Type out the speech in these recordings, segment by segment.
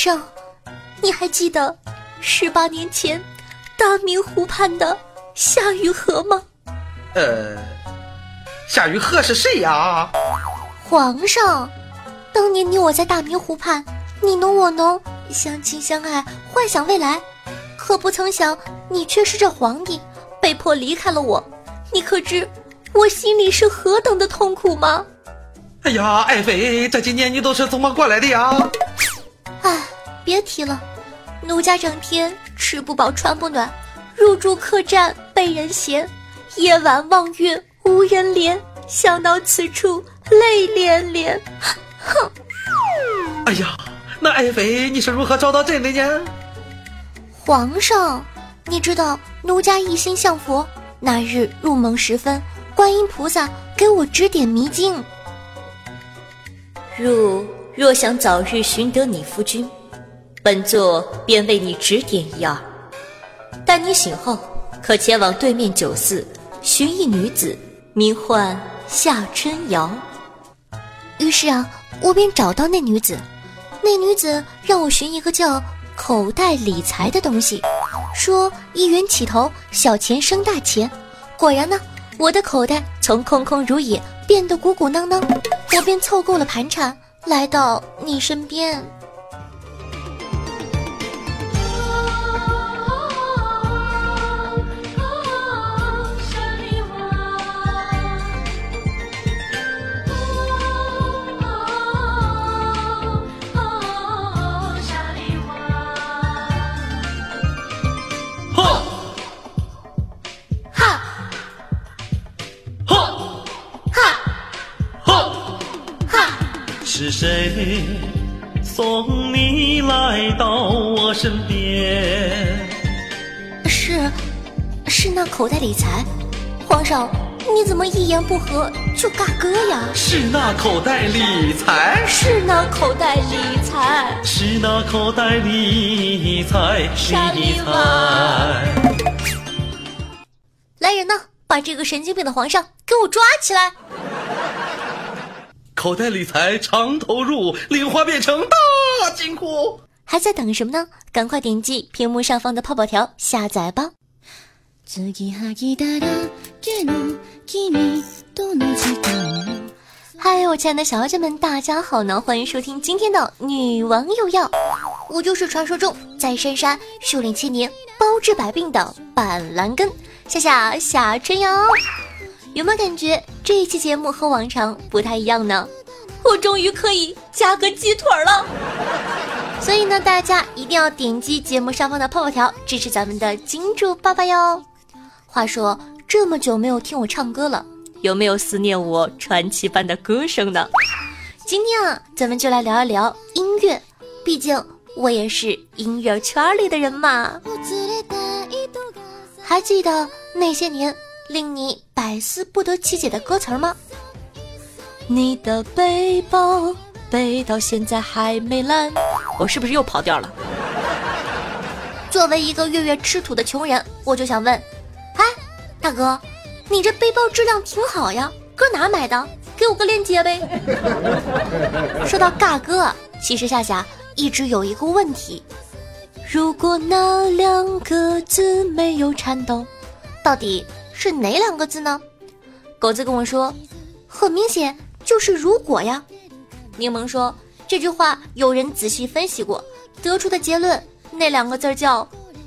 上，你还记得十八年前大明湖畔的夏雨荷吗？呃，夏雨荷是谁呀？皇上，当年你我在大明湖畔，你侬我侬，相亲相爱，幻想未来，可不曾想你却是这皇帝，被迫离开了我，你可知我心里是何等的痛苦吗？哎呀，爱妃，这几年你都是怎么过来的呀？唉，别提了，奴家整天吃不饱穿不暖，入住客栈被人嫌，夜晚望月无人怜，想到此处泪连连。哼！哎呀，那爱妃你是如何找到朕的呢？皇上，你知道奴家一心向佛，那日入梦时分，观音菩萨给我指点迷津。汝若想早日寻得你夫君，本座便为你指点一二。待你醒后，可前往对面酒肆寻一女子，名唤夏春瑶。于是啊，我便找到那女子。那女子让我寻一个叫口袋理财的东西，说一元起头，小钱生大钱。果然呢，我的口袋从空空如也变得鼓鼓囊囊，我便凑够了盘缠，来到你身边。我身边？是，是那口袋理财。皇上，你怎么一言不合就尬歌呀？是那口袋理财？是那口袋理财。是那口袋理财沙理财。来人呐，把这个神经病的皇上给我抓起来！口袋理财常投入，零花变成大金库。还在等什么呢？赶快点击屏幕上方的泡泡条下载吧。嗨，我亲爱的小妖精们，大家好呢！欢迎收听今天的女王有药，我就是传说中在深山修炼千年、包治百病的板蓝根，夏夏夏春瑶。有没有感觉这一期节目和往常不太一样呢？我终于可以加个鸡腿了。所以呢，大家一定要点击节目上方的泡泡条，支持咱们的金主爸爸哟。话说这么久没有听我唱歌了，有没有思念我传奇般的歌声呢？今天啊，咱们就来聊一聊音乐，毕竟我也是音乐圈里的人嘛。还记得那些年令你百思不得其解的歌词吗？你的背包背到现在还没烂，我是不是又跑调了？作为一个月月吃土的穷人，我就想问，哎，大哥，你这背包质量挺好呀，搁哪买的？给我个链接呗。说到尬歌，其实夏夏一直有一个问题，如果那两个字没有颤抖，到底是哪两个字呢？狗子跟我说，很明显就是如果呀。柠檬说这句话有人仔细分析过，得出的结论那两个字叫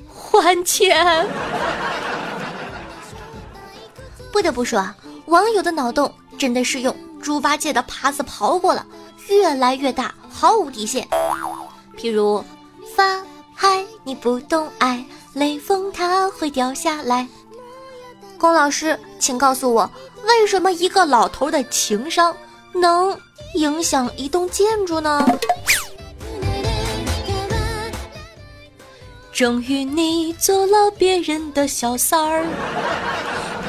还钱。不得不说啊，网友的脑洞真的是用猪八戒的耙子刨过了，越来越大，毫无底线。譬如发嗨，你不懂爱，雷锋它会掉下来。龚老师，请告诉我，为什么一个老头的情商能影响一栋建筑呢？终于你做了别人的小三儿。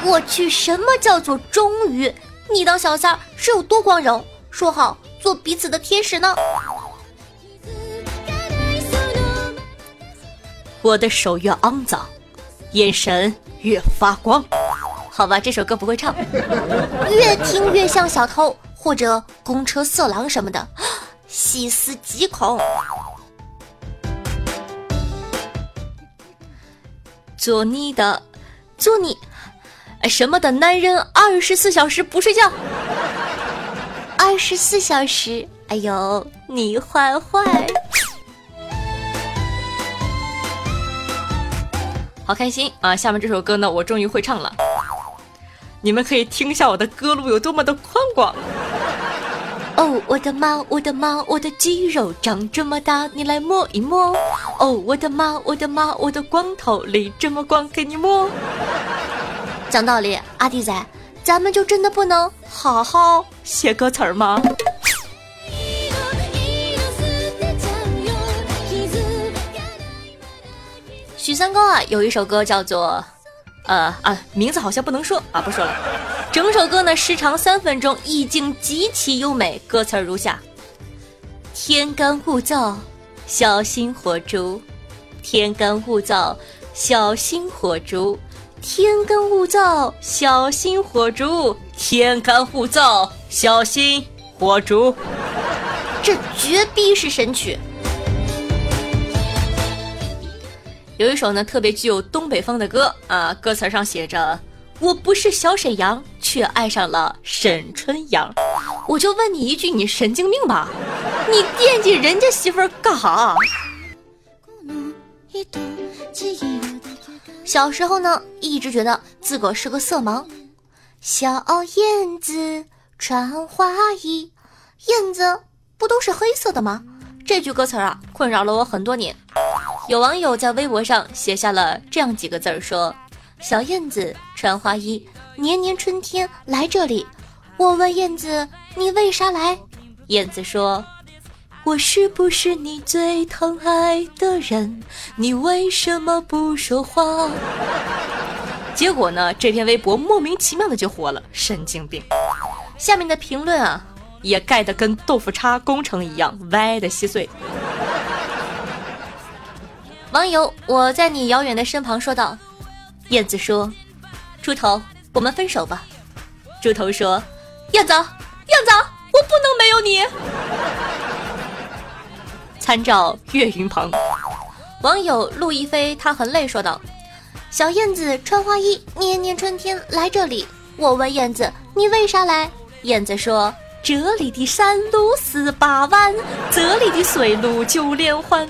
我去，什么叫做终于？你当小三儿是有多光荣？说好做彼此的天使呢？我的手越肮脏，眼神越发光。好吧，这首歌不会唱，越听越像小偷或者公车色狼什么的。细思极恐。做你的做你什么的男人二十四小时不睡觉？二十四小时哎呦你坏坏。好开心。啊下面这首歌呢我终于会唱了。你们可以听一下我的歌路有多么的宽广。哦，我的猫，我的猫，我的肌肉长这么大，你来摸一摸。哦，我的猫，我的猫，我的光头理这么光，给你摸。讲道理，阿弟仔，咱们就真的不能好好写歌词吗？许三高啊，有一首歌叫做。呃啊，名字好像不能说啊，不说了。整首歌呢时长三分钟，意境极其优美。歌词如下：天干物燥，小心火烛；天干物燥，小心火烛；天干物燥，小心火烛；天干物燥，小心火烛。这绝逼是神曲。有一首呢特别具有东北风的歌啊，歌词上写着：“我不是小沈阳，却爱上了沈春阳。”我就问你一句，你神经病吧？你惦记人家媳妇儿干哈？小时候呢，一直觉得自个儿是个色盲。小燕子穿花衣，燕子不都是黑色的吗？这句歌词啊，困扰了我很多年。有网友在微博上写下了这样几个字儿，说：“小燕子穿花衣，年年春天来这里。我问燕子，你为啥来？燕子说：我是不是你最疼爱的人？你为什么不说话？结果呢，这篇微博莫名其妙的就火了，神经病。下面的评论啊，也盖得跟豆腐渣工程一样，歪的稀碎。”网友，我在你遥远的身旁说道。燕子说：“猪头，我们分手吧。”猪头说：“燕子，燕子，我不能没有你。”参照岳云鹏。网友陆亦飞，他很累，说道：“小燕子穿花衣，年年春天来这里。我问燕子，你为啥来？燕子说：这里的山路十八弯，这里的水路九连环。”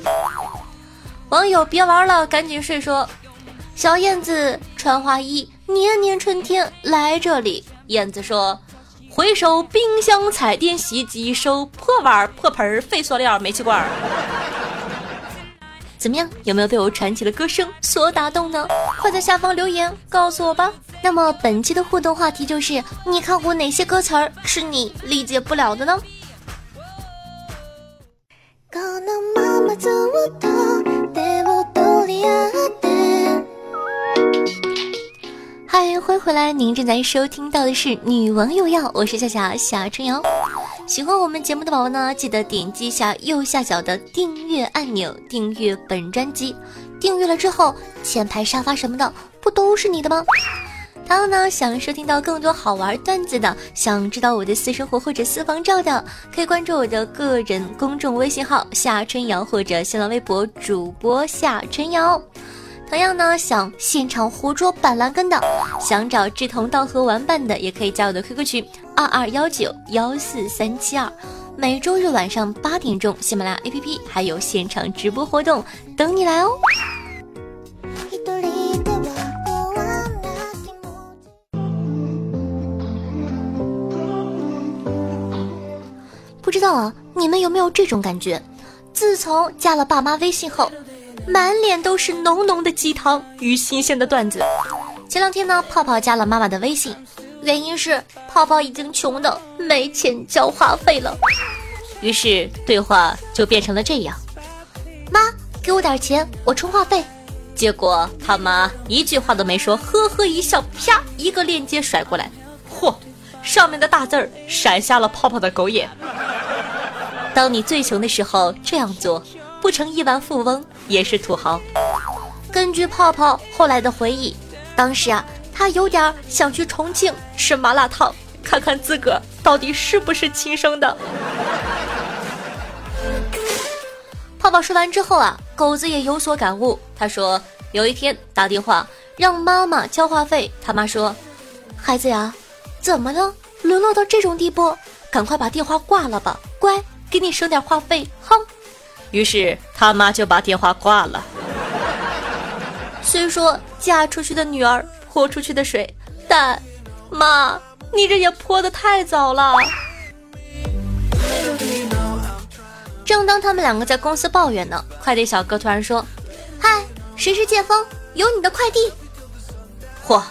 网友别玩了，赶紧睡。说，小燕子穿花衣，年年春天来这里。燕子说，回收冰箱、彩电、洗衣机，收破碗、破盆、废塑料、煤气罐。怎么样？有没有被我传奇的歌声所打动呢？快在下方留言告诉我吧。那么本期的互动话题就是：你看过哪些歌词儿是你理解不了的呢？可能妈妈怎么嗨欢迎回来，您正在收听到的是《女王又要》，我是夏夏夏春瑶。喜欢我们节目的宝宝呢，记得点击一下右下角的订阅按钮，订阅本专辑。订阅了之后，前排沙发什么的不都是你的吗？还有呢，想收听到更多好玩段子的，想知道我的私生活或者私房照的，可以关注我的个人公众微信号夏春瑶或者新浪微博主播夏春瑶。同样呢，想现场活捉板蓝根的，想找志同道合玩伴的，也可以加我的 QQ 群二二幺九幺四三七二。每周日晚上八点钟，喜马拉雅 APP 还有现场直播活动等你来哦。知道啊，你们有没有这种感觉？自从加了爸妈微信后，满脸都是浓浓的鸡汤与新鲜的段子。前两天呢，泡泡加了妈妈的微信，原因是泡泡已经穷的没钱交话费了。于是对话就变成了这样：妈，给我点钱，我充话费。结果他妈一句话都没说，呵呵一笑，啪，一个链接甩过来，嚯，上面的大字儿闪瞎了泡泡的狗眼。当你最穷的时候这样做，不成亿万富翁也是土豪。根据泡泡后来的回忆，当时啊，他有点想去重庆吃麻辣烫，看看自个儿到底是不是亲生的。泡泡说完之后啊，狗子也有所感悟，他说：“有一天打电话让妈妈交话费，他妈说：“孩子呀，怎么了？沦落到这种地步，赶快把电话挂了吧，乖，给你省点话费。”哼。于是他妈就把电话挂了。虽说嫁出去的女儿泼出去的水，但妈，你这也泼的太早了。正当他们两个在公司抱怨呢，快递小哥突然说：“嗨，谁是剑锋？有你的快递。”嚯，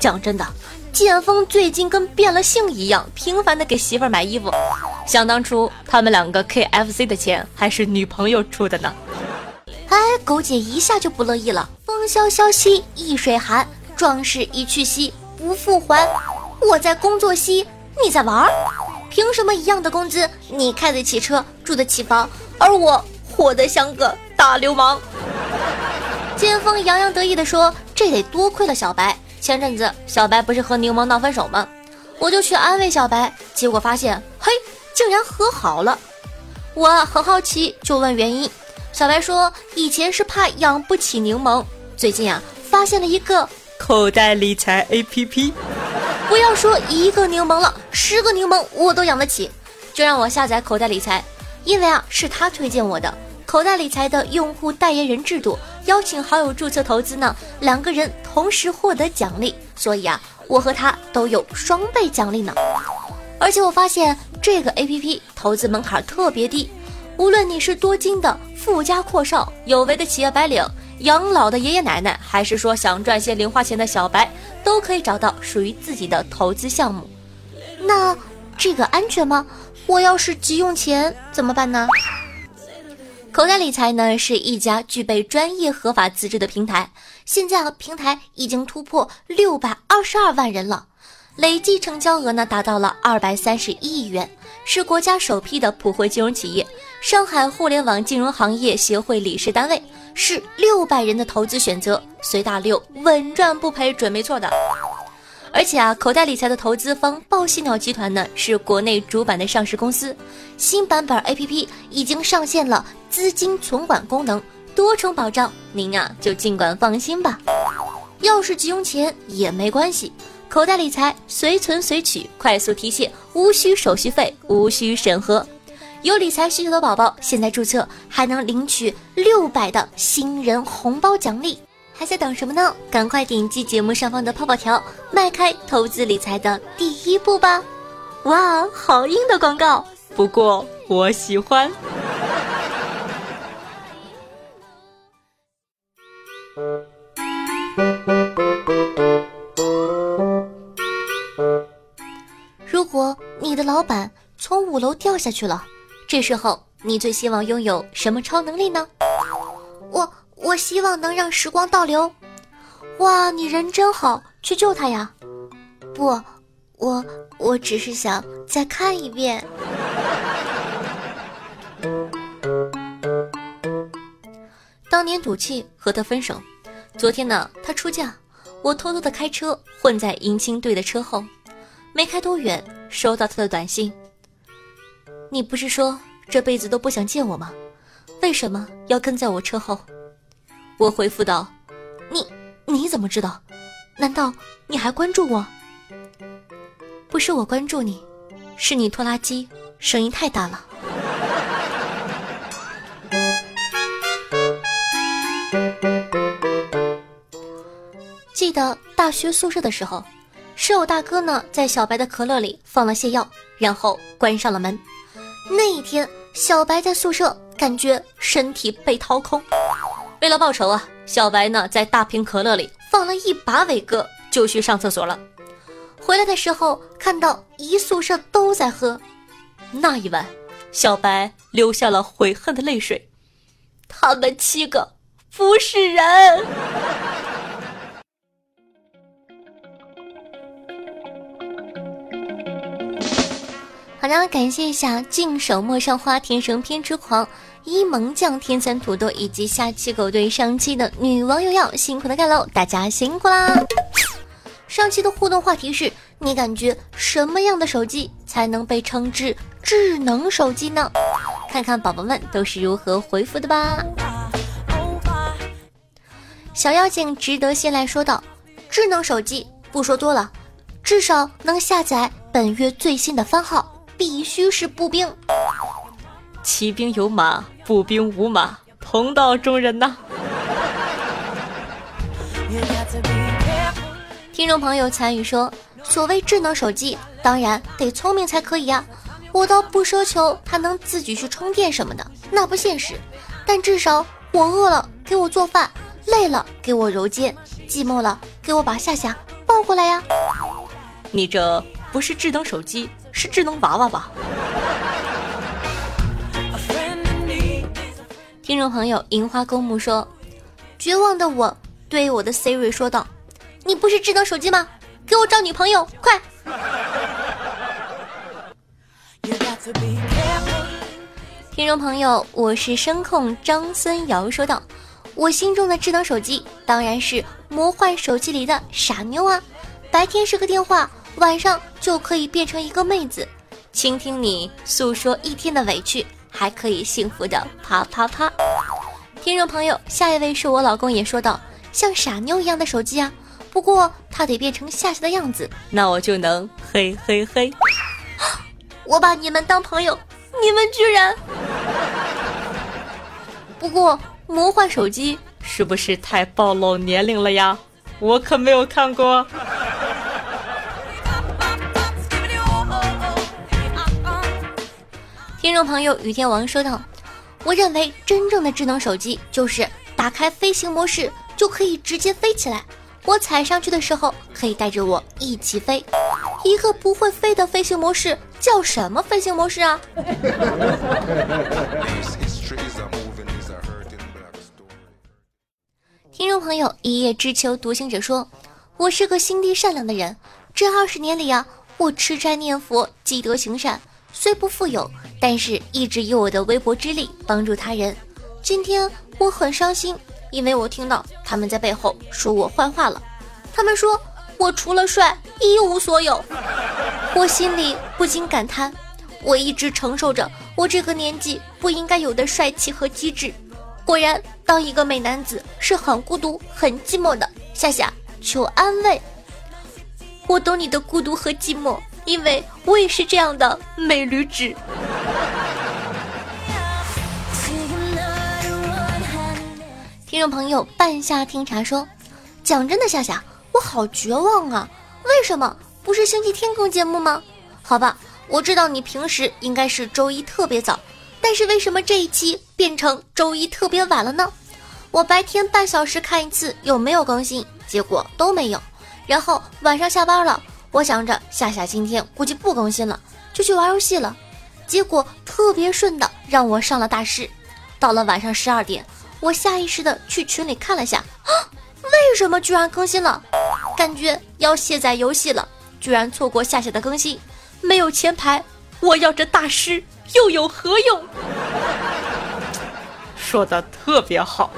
讲真的，剑锋最近跟变了性一样，频繁的给媳妇儿买衣服。想当初他们两个 KFC 的钱还是女朋友出的呢。哎，狗姐一下就不乐意了。风萧萧兮易水寒，壮士一去兮不复还。我在工作兮，你在玩儿。凭什么一样的工资，你开得起车，住得起房，而我活得像个大流氓？剑锋洋洋得意地说：“这得多亏了小白。前阵子小白不是和柠檬闹分手吗？我就去安慰小白，结果发现，嘿，竟然和好了。我很好奇，就问原因。小白说，以前是怕养不起柠檬，最近啊，发现了一个口袋理财 APP。”不要说一个柠檬了，十个柠檬我都养得起，就让我下载口袋理财，因为啊是他推荐我的。口袋理财的用户代言人制度，邀请好友注册投资呢，两个人同时获得奖励，所以啊我和他都有双倍奖励呢。而且我发现这个 APP 投资门槛特别低，无论你是多金的富家阔少、有为的企业白领。养老的爷爷奶奶，还是说想赚些零花钱的小白，都可以找到属于自己的投资项目。那这个安全吗？我要是急用钱怎么办呢？口袋理财呢是一家具备专业合法资质的平台，现在平台已经突破六百二十二万人了，累计成交额呢达到了二百三十亿元，是国家首批的普惠金融企业，上海互联网金融行业协会理事单位。是六百人的投资选择，随大流，稳赚不赔，准没错的。而且啊，口袋理财的投资方报喜鸟集团呢，是国内主板的上市公司。新版本 APP 已经上线了资金存管功能，多重保障，您啊就尽管放心吧。要是急用钱也没关系，口袋理财随存随取，快速提现，无需手续费，无需审核。有理财需求的宝宝，现在注册还能领取六百的新人红包奖励，还在等什么呢？赶快点击节目上方的泡泡条，迈开投资理财的第一步吧！哇，好硬的广告，不过我喜欢。如果你的老板从五楼掉下去了。这时候，你最希望拥有什么超能力呢？我我希望能让时光倒流。哇，你人真好，去救他呀！不，我我只是想再看一遍。当年赌气和他分手，昨天呢他出嫁，我偷偷的开车混在迎亲队的车后，没开多远，收到他的短信。你不是说这辈子都不想见我吗？为什么要跟在我车后？我回复道：“你你怎么知道？难道你还关注我？不是我关注你，是你拖拉机声音太大了。”记得大学宿舍的时候，室友大哥呢在小白的可乐里放了泻药，然后关上了门。那一天，小白在宿舍感觉身体被掏空。为了报仇啊，小白呢在大瓶可乐里放了一把伟哥，就去上厕所了。回来的时候看到一宿舍都在喝，那一晚，小白流下了悔恨的泪水。他们七个不是人。好的，感谢一下净手陌上花、天生偏执狂、一萌将、天蚕土豆以及下期狗对上期的女网友要辛苦的盖楼，大家辛苦啦！上期的互动话题是你感觉什么样的手机才能被称之智能手机呢？看看宝宝们都是如何回复的吧。小妖精值得信赖说道：“智能手机不说多了，至少能下载本月最新的番号，必须是步兵。骑兵有马，步兵无马，同道中人呐。”听众朋友参与说：“所谓智能手机，当然得聪明才可以呀。我倒不奢求它能自己去充电什么的，那不现实。但至少我饿了给我做饭，累了给我揉肩，寂寞了给我把夏夏抱过来呀。你这不是智能手机，是智能娃娃吧？”听众朋友樱花公墓说：“绝望的我对我的 Siri 说道。”你不是智能手机吗？给我找女朋友，快！听众朋友，我是声控张森瑶，说道：“我心中的智能手机当然是魔幻手机里的傻妞啊！白天是个电话，晚上就可以变成一个妹子，倾听你诉说一天的委屈，还可以幸福的啪啪啪。”听众朋友，下一位是我老公也说道：“像傻妞一样的手机啊！”不过他得变成夏夏的样子，那我就能嘿嘿嘿。我把你们当朋友，你们居然……不过魔幻手机是不是太暴露年龄了呀？我可没有看过。听众朋友雨天王说道：“我认为真正的智能手机就是打开飞行模式就可以直接飞起来。”我踩上去的时候，可以带着我一起飞。一个不会飞的飞行模式叫什么飞行模式啊？听众朋友，一叶知秋独行者说：“我是个心地善良的人，这二十年里啊，我吃斋念佛，积德行善，虽不富有，但是一直以我的微薄之力帮助他人。今天我很伤心。”因为我听到他们在背后说我坏话了，他们说我除了帅一无所有，我心里不禁感叹，我一直承受着我这个年纪不应该有的帅气和机智。果然，当一个美男子是很孤独、很寂寞的。夏夏，求安慰，我懂你的孤独和寂寞，因为我也是这样的美驴纸。听众朋友，半夏听茶说：“讲真的，夏夏，我好绝望啊！为什么不是星期天更节目吗？好吧，我知道你平时应该是周一特别早，但是为什么这一期变成周一特别晚了呢？我白天半小时看一次有没有更新，结果都没有。然后晚上下班了，我想着夏夏今天估计不更新了，就去玩游戏了，结果特别顺的让我上了大师。到了晚上十二点。”我下意识的去群里看了下，啊，为什么居然更新了？感觉要卸载游戏了，居然错过夏夏的更新，没有前排，我要这大师又有何用？说的特别好。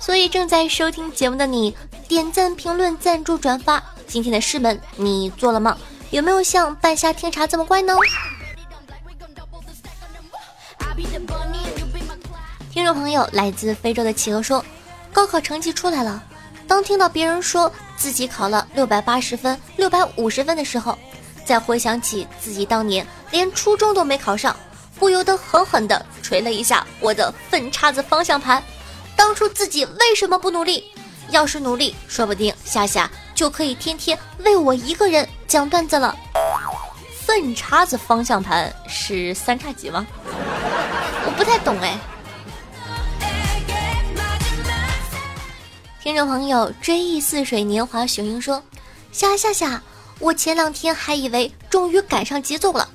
所以正在收听节目的你，点赞、评论、赞助、转发，今天的事们你做了吗？有没有像半夏听茶这么乖呢？听众朋友，来自非洲的企鹅说：“高考成绩出来了，当听到别人说自己考了六百八十分、六百五十分的时候，再回想起自己当年连初中都没考上，不由得狠狠地捶了一下我的粪叉子方向盘。当初自己为什么不努力？要是努力，说不定夏夏就可以天天为我一个人讲段子了。粪叉子方向盘是三叉戟吗？我不太懂哎。”听众朋友追忆似水年华，雄鹰说：“夏夏夏，我前两天还以为终于赶上节奏了。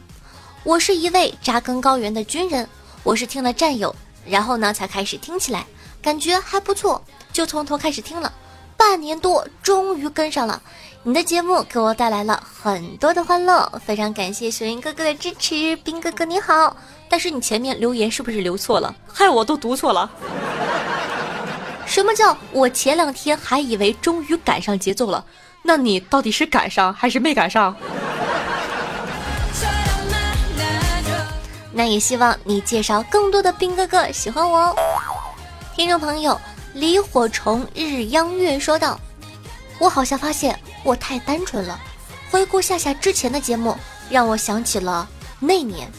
我是一位扎根高原的军人，我是听了战友，然后呢才开始听起来，感觉还不错，就从头开始听了。半年多，终于跟上了。你的节目给我带来了很多的欢乐，非常感谢雄鹰哥哥的支持。兵哥哥你好，但是你前面留言是不是留错了？害我都读错了。”什么叫我前两天还以为终于赶上节奏了？那你到底是赶上还是没赶上？那也希望你介绍更多的兵哥哥喜欢我哦。听众朋友，离火虫日央月说道：“我好像发现我太单纯了。回顾夏夏之前的节目，让我想起了那年，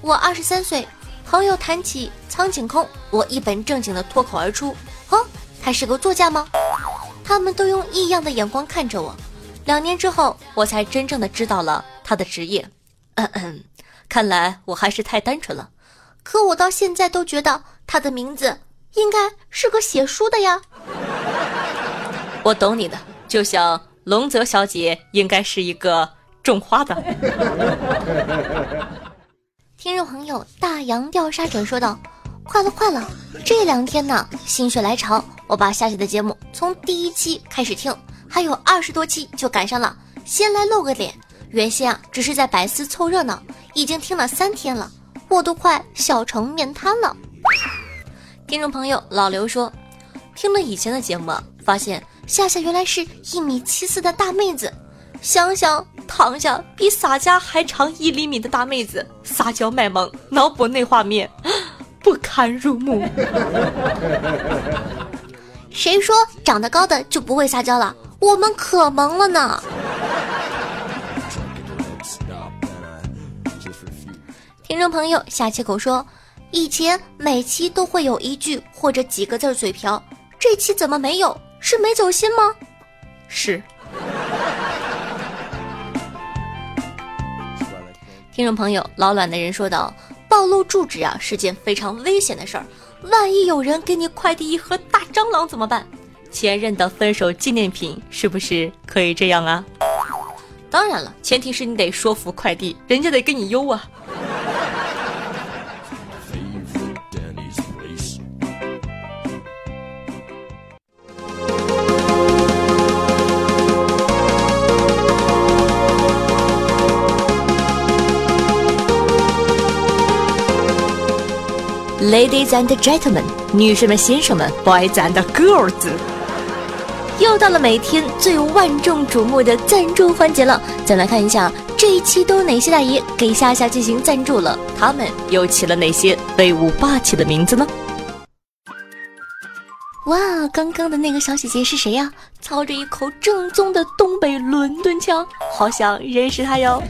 我二十三岁，朋友谈起苍井空，我一本正经的脱口而出：‘哦，他是个作家吗？’他们都用异样的眼光看着我。两年之后，我才真正的知道了他的职业。嗯嗯，看来我还是太单纯了。可我到现在都觉得他的名字。”应该是个写书的呀，我懂你的，就像龙泽小姐应该是一个种花的。听众朋友大洋调沙者说道：“快了快了，这两天呢心血来潮，我把夏夏的节目从第一期开始听，还有二十多期就赶上了，先来露个脸。原先啊只是在百思凑热闹，已经听了三天了，我都快笑成面瘫了。”听众朋友老刘说，听了以前的节目，发现夏夏原来是一米七四的大妹子。想想躺下比洒家还长一厘米的大妹子撒娇卖萌，脑补那画面，不堪入目。谁说长得高的就不会撒娇了？我们可萌了呢。听众朋友夏切口说。以前每期都会有一句或者几个字嘴瓢，这期怎么没有？是没走心吗？是。听众朋友老卵的人说道：“暴露住址啊是件非常危险的事儿，万一有人给你快递一盒大蟑螂怎么办？前任的分手纪念品是不是可以这样啊？当然了，前提是你得说服快递，人家得给你邮啊。”Ladies and gentlemen，女士们、先生们，boys and girls，又到了每天最万众瞩目的赞助环节了。再来看一下这一期都有哪些大爷给夏夏进行赞助了，他们又起了哪些威武霸气的名字呢？哇，刚刚的那个小姐姐是谁呀？操着一口正宗的东北伦敦腔，好想认识他哟。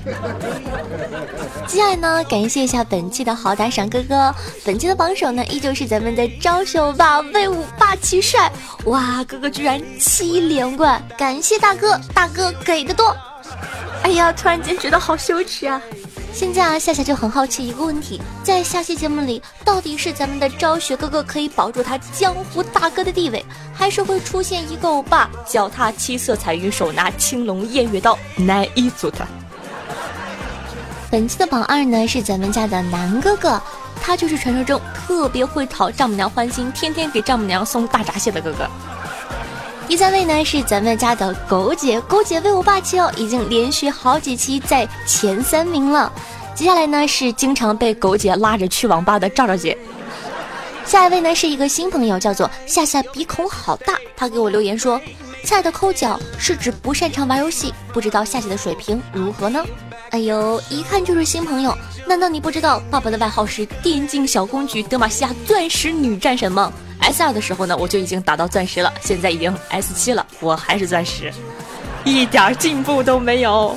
接下来呢，感谢一下本期的好打赏哥哥，本期的榜首呢依旧是咱们的招手吧威武霸气帅，哇，哥哥居然七连冠，感谢大哥，大哥给的多。哎呀，突然间觉得好羞耻啊！现在啊，夏夏就很好奇一个问题，在下期节目里，到底是咱们的昭雪哥哥可以保住他江湖大哥的地位，还是会出现一个欧巴脚踏七色彩云，手拿青龙偃月刀，难一组他？本期的榜二呢是咱们家的南哥哥，他就是传说中特别会讨丈母娘欢心，天天给丈母娘送大闸蟹的哥哥。第三位呢是咱们家的狗姐，狗姐威武霸气哦，已经连续好几期在前三名了。接下来呢是经常被狗姐拉着去网吧的赵赵姐。下一位呢是一个新朋友，叫做夏夏鼻孔好大，他给我留言说，菜的抠脚是指不擅长玩游戏，不知道夏姐的水平如何呢？哎呦，一看就是新朋友，难道你不知道爸爸的外号是电竞小公举德玛西亚钻石女战神吗？S 二的时候呢，我就已经打到钻石了，现在已经 S 七了，我还是钻石，一点进步都没有。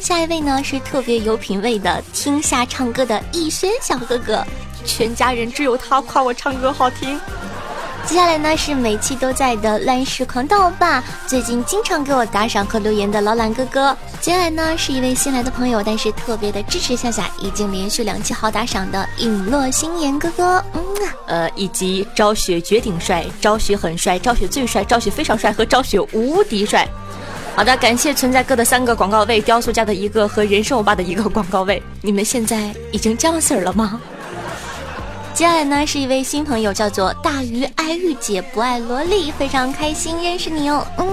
下一位呢是特别有品位的听夏唱歌的逸轩小哥哥，全家人只有他夸我唱歌好听。接下来呢是每期都在的乱世狂盗霸，最近经常给我打赏和留言的老懒哥哥。接下来呢是一位新来的朋友，但是特别的支持夏夏，已经连续两期好打赏的陨落心言哥哥。嗯啊，呃，以及昭雪绝顶帅、昭雪很帅、昭雪最帅、昭雪非常帅和昭雪无敌帅。好的，感谢存在哥的三个广告位，雕塑家的一个和人生欧巴的一个广告位。你们现在已经这样式儿了吗？接下来呢是一位新朋友，叫做大鱼爱玉姐不爱萝莉，非常开心认识你哦。嗯，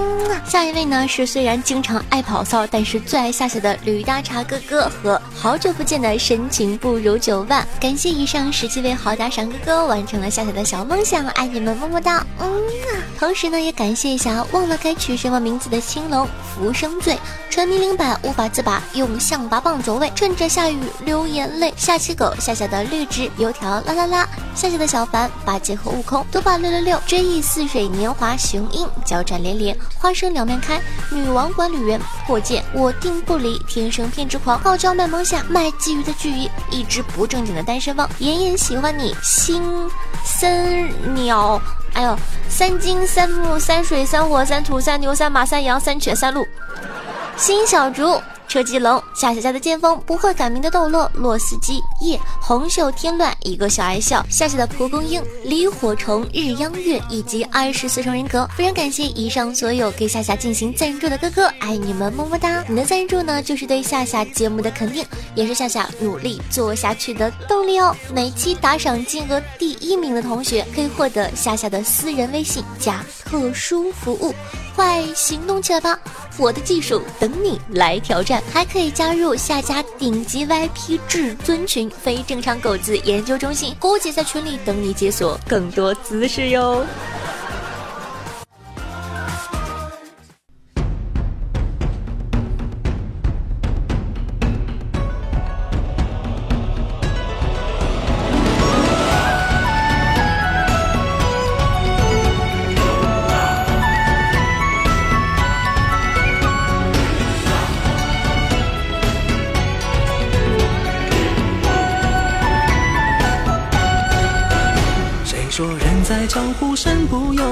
下一位呢是虽然经常爱跑骚，但是最爱夏夏的驴大茶哥哥和好久不见的深情不如九万。感谢以上十七位好打赏哥哥完成了夏夏的小梦想，爱你们么么哒。嗯，同时呢也感谢一下忘了该取什么名字的青龙浮生醉，沉迷零百无法自拔，用象拔蚌走位，趁着下雨流眼泪，下期狗夏夏的绿植油条啦啦啦。啦，夏夏的小凡，八戒和悟空，多宝六六六，追忆似水年华，雄鹰交战连连，花生两面开，女王管理员破剑，我定不离，天生偏执狂，傲娇卖萌下，卖鲫鱼的鲫鱼，一只不正经的单身汪，妍妍喜欢你，心森鸟，哎呦，三金三木三水三火三土三牛三马三羊三犬三鹿，新小竹。车继龙，夏夏家的剑锋，不会改名的逗乐，洛斯基，夜，红袖添乱，一个小爱笑，夏夏的蒲公英，李火虫，日央月，以及二十四重人格。非常感谢以上所有给夏夏进行赞助的哥哥，爱你们，么么哒！你的赞助呢，就是对夏夏节目的肯定，也是夏夏努力做下去的动力哦。每期打赏金额第一名的同学，可以获得夏夏的私人微信加特殊服务。快行动起来吧！我的技术等你来挑战，还可以加入下家顶级 VIP 至尊群非正常狗子研究中心，姑姐在群里等你解锁更多姿势哟。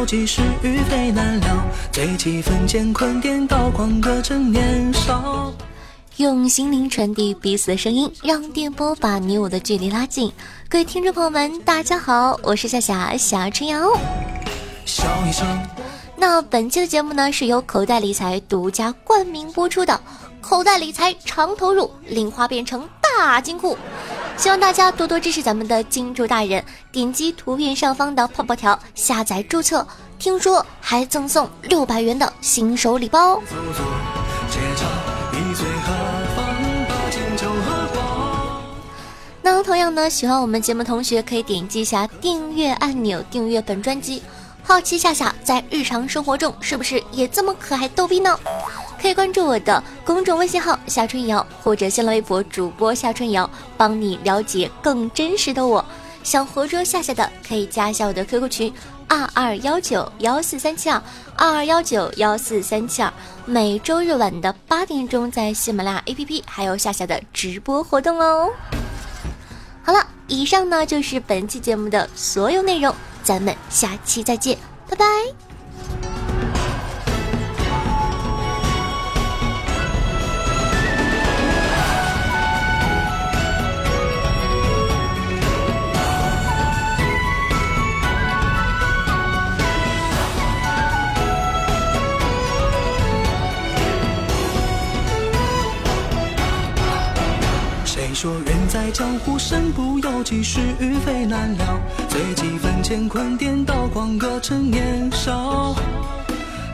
身不由己，是与非难料。醉几分乾坤颠倒，狂歌趁年少。用心灵传递彼此的声音，让电波把你我的距离拉近。各位听众朋友们，大家好，我是夏夏夏春瑶。笑一声。那本期的节目呢，是由口袋理财独家冠名播出的。口袋理财长投入，零花变成大金库。希望大家多多支持咱们的金主大人，点击图片上方的泡泡条下载注册，听说还赠送六百元的新手礼包。那同样呢，喜欢我们节目同学可以点击一下订阅按钮，订阅本专辑。好奇夏夏在日常生活中是不是也这么可爱逗逼呢？可以关注我的公众微信号夏春瑶，或者新浪微博主播夏春瑶，帮你了解更真实的我。想活捉夏夏的，可以加一下我的 QQ 群二二幺九幺四三七二二二幺九幺四三七二。每周日晚的八点钟，在喜马拉雅 APP 还有夏夏的直播活动哦。好了，以上呢就是本期节目的所有内容，咱们下期再见，拜拜。难料。醉几分乾坤颠倒，狂歌趁年少。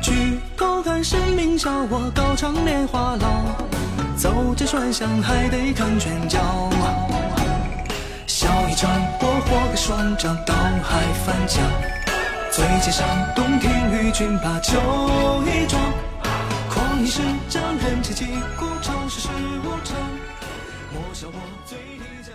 举头看生命笑，我高唱年华老。走这川巷，还得看拳脚。笑一场，我活个双掌，倒海翻江。醉街上，洞庭与君把酒一壮。狂一时，将人间疾苦，长世事无常。莫笑我醉里。